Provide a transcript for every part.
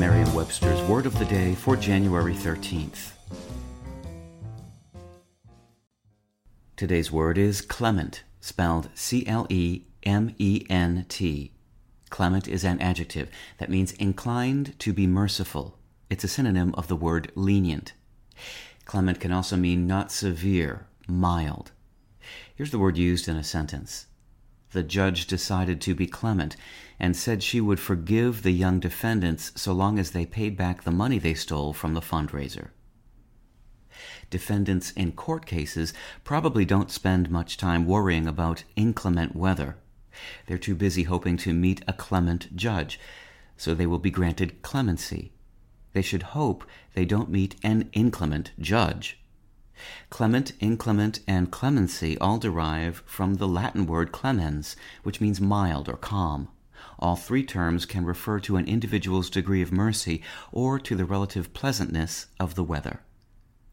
It's Merriam-Webster's Word of the Day for January 13th. Today's word is clement, spelled C-L-E-M-E-N-T. Clement is an adjective that means inclined to be merciful. It's a synonym of the word lenient. Clement can also mean not severe, mild. Here's the word used in a sentence. The judge decided to be clement and said she would forgive the young defendants so long as they paid back the money they stole from the fundraiser. Defendants in court cases probably don't spend much time worrying about inclement weather. They're too busy hoping to meet a clement judge, so they will be granted clemency. They should hope they don't meet an inclement judge. Clement, inclement, and clemency all derive from the Latin word clemens, which means mild or calm. All three terms can refer to an individual's degree of mercy or to the relative pleasantness of the weather.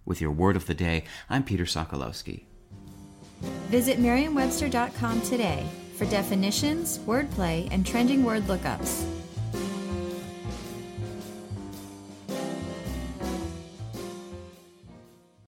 With your word of the day, I'm Peter Sokolowski. Visit Merriam-Webster.com today for definitions, wordplay, and trending word lookups.